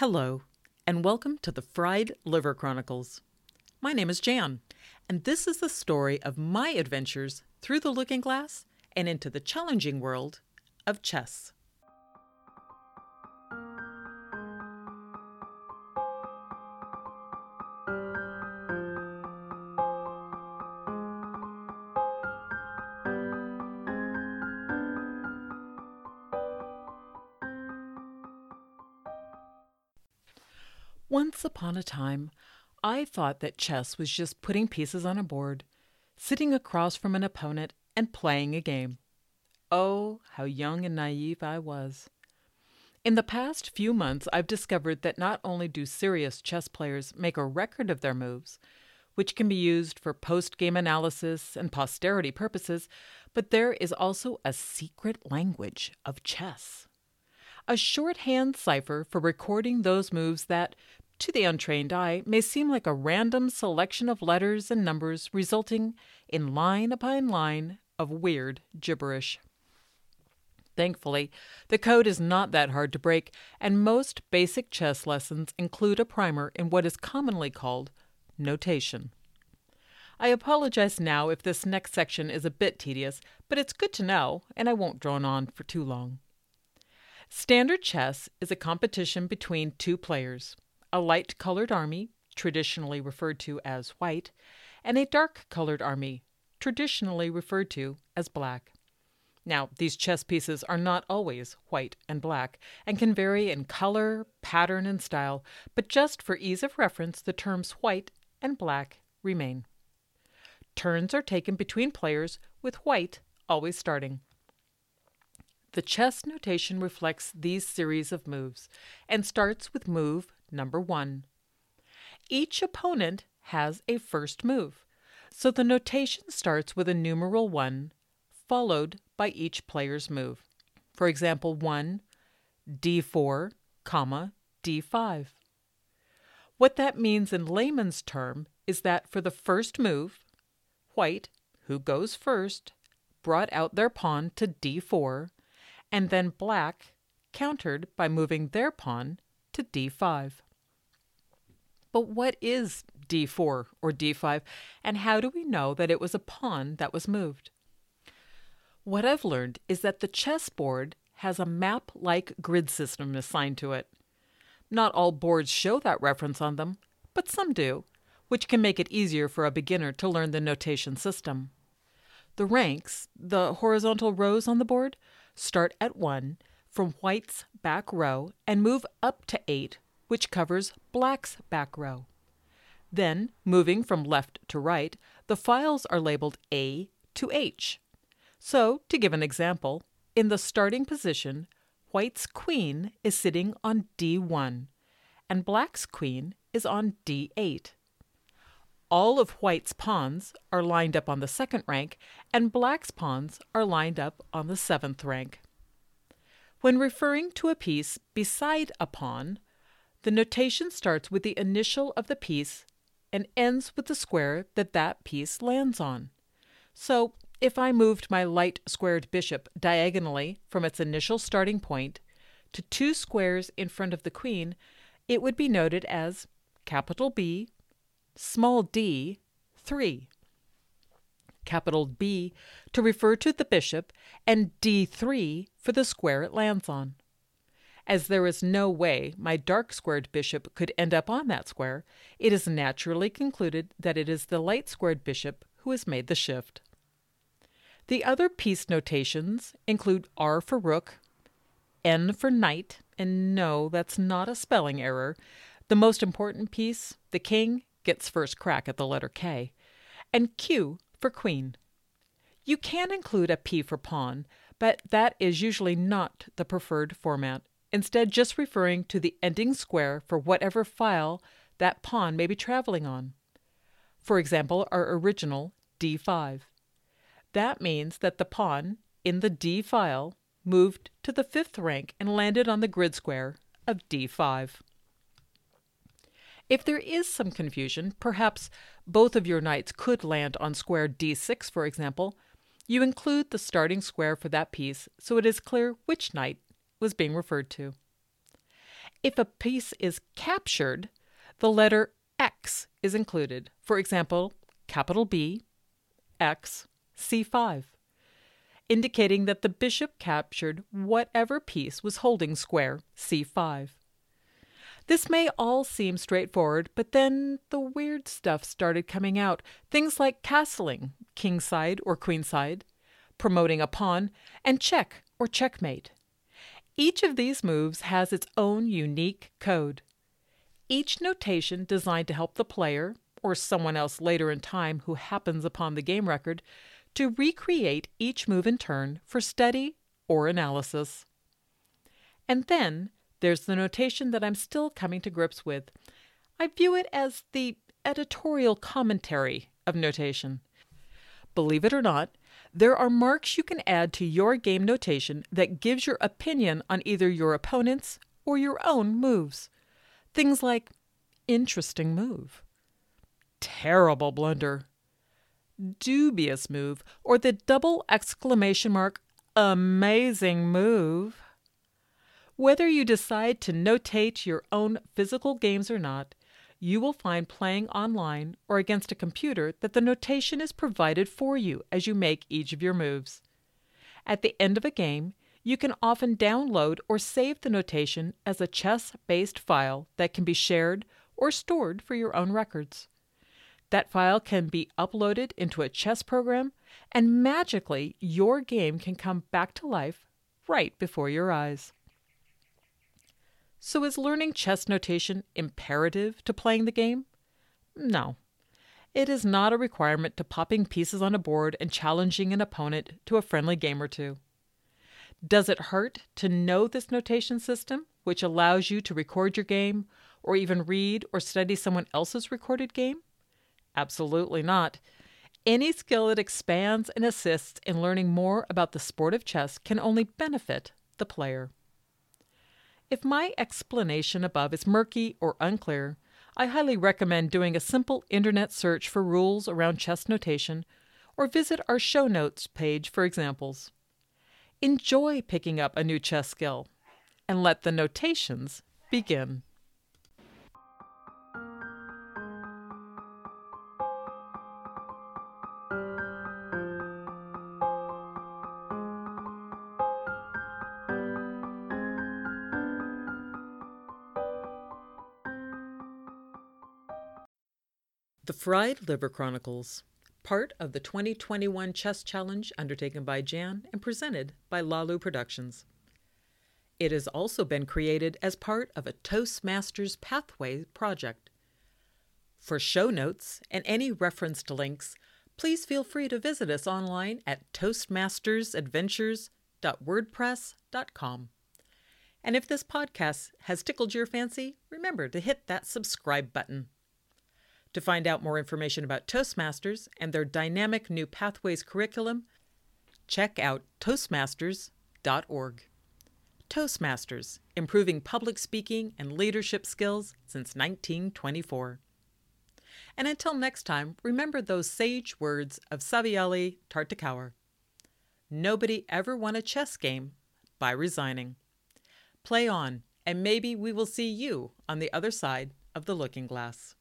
Hello, and welcome to the Fried Liver Chronicles. My name is Jan, and this is the story of my adventures through the looking glass and into the challenging world of chess. Once upon a time, I thought that chess was just putting pieces on a board, sitting across from an opponent, and playing a game. Oh, how young and naive I was. In the past few months, I've discovered that not only do serious chess players make a record of their moves, which can be used for post game analysis and posterity purposes, but there is also a secret language of chess a shorthand cipher for recording those moves that, to the untrained eye, may seem like a random selection of letters and numbers resulting in line upon line of weird gibberish. Thankfully, the code is not that hard to break, and most basic chess lessons include a primer in what is commonly called notation. I apologize now if this next section is a bit tedious, but it's good to know, and I won't drone on for too long. Standard chess is a competition between two players a light colored army, traditionally referred to as white, and a dark colored army, traditionally referred to as black. Now, these chess pieces are not always white and black and can vary in color, pattern, and style, but just for ease of reference, the terms white and black remain. Turns are taken between players, with white always starting. The chess notation reflects these series of moves and starts with move number one. Each opponent has a first move, so the notation starts with a numeral 1 followed by each player's move. For example, 1, d4, comma, d5. What that means in layman's term is that for the first move, white, who goes first, brought out their pawn to d4 and then black countered by moving their pawn to d5. But what is d4 or d5, and how do we know that it was a pawn that was moved? What I've learned is that the chessboard has a map like grid system assigned to it. Not all boards show that reference on them, but some do, which can make it easier for a beginner to learn the notation system. The ranks, the horizontal rows on the board, start at 1 from white's back row and move up to 8, which covers black's back row. Then, moving from left to right, the files are labeled A to H. So, to give an example, in the starting position, white's queen is sitting on D1 and black's queen is on D8. All of white's pawns are lined up on the second rank, and black's pawns are lined up on the seventh rank. When referring to a piece beside a pawn, the notation starts with the initial of the piece and ends with the square that that piece lands on. So, if I moved my light squared bishop diagonally from its initial starting point to two squares in front of the queen, it would be noted as capital B small d 3. Capital B to refer to the bishop, and D3 for the square it lands on. As there is no way my dark squared bishop could end up on that square, it is naturally concluded that it is the light squared bishop who has made the shift. The other piece notations include R for rook, N for knight, and no, that's not a spelling error. The most important piece, the king, gets first crack at the letter K, and Q for queen. You can include a P for pawn, but that is usually not the preferred format, instead, just referring to the ending square for whatever file that pawn may be traveling on. For example, our original D5. That means that the pawn in the D file moved to the fifth rank and landed on the grid square of D5. If there is some confusion, perhaps both of your knights could land on square d6, for example, you include the starting square for that piece so it is clear which knight was being referred to. If a piece is captured, the letter X is included. For example, capital B, X, C5, indicating that the bishop captured whatever piece was holding square C5. This may all seem straightforward, but then the weird stuff started coming out. Things like castling, kingside or queenside, promoting a pawn, and check or checkmate. Each of these moves has its own unique code. Each notation designed to help the player, or someone else later in time who happens upon the game record, to recreate each move in turn for study or analysis. And then there's the notation that I'm still coming to grips with. I view it as the editorial commentary of notation. Believe it or not, there are marks you can add to your game notation that gives your opinion on either your opponent's or your own moves. Things like interesting move, terrible blunder, dubious move, or the double exclamation mark amazing move. Whether you decide to notate your own physical games or not, you will find playing online or against a computer that the notation is provided for you as you make each of your moves. At the end of a game, you can often download or save the notation as a chess based file that can be shared or stored for your own records. That file can be uploaded into a chess program, and magically, your game can come back to life right before your eyes. So, is learning chess notation imperative to playing the game? No. It is not a requirement to popping pieces on a board and challenging an opponent to a friendly game or two. Does it hurt to know this notation system, which allows you to record your game or even read or study someone else's recorded game? Absolutely not. Any skill that expands and assists in learning more about the sport of chess can only benefit the player. If my explanation above is murky or unclear, I highly recommend doing a simple internet search for rules around chess notation or visit our show notes page for examples. Enjoy picking up a new chess skill and let the notations begin. The Fried Liver Chronicles, part of the 2021 Chess Challenge undertaken by Jan and presented by Lalu Productions. It has also been created as part of a Toastmasters Pathway project. For show notes and any referenced links, please feel free to visit us online at toastmastersadventures.wordpress.com. And if this podcast has tickled your fancy, remember to hit that subscribe button. To find out more information about Toastmasters and their dynamic new Pathways curriculum, check out Toastmasters.org. Toastmasters, improving public speaking and leadership skills since 1924. And until next time, remember those sage words of Savielly Tartakower. Nobody ever won a chess game by resigning. Play on, and maybe we will see you on the other side of the looking glass.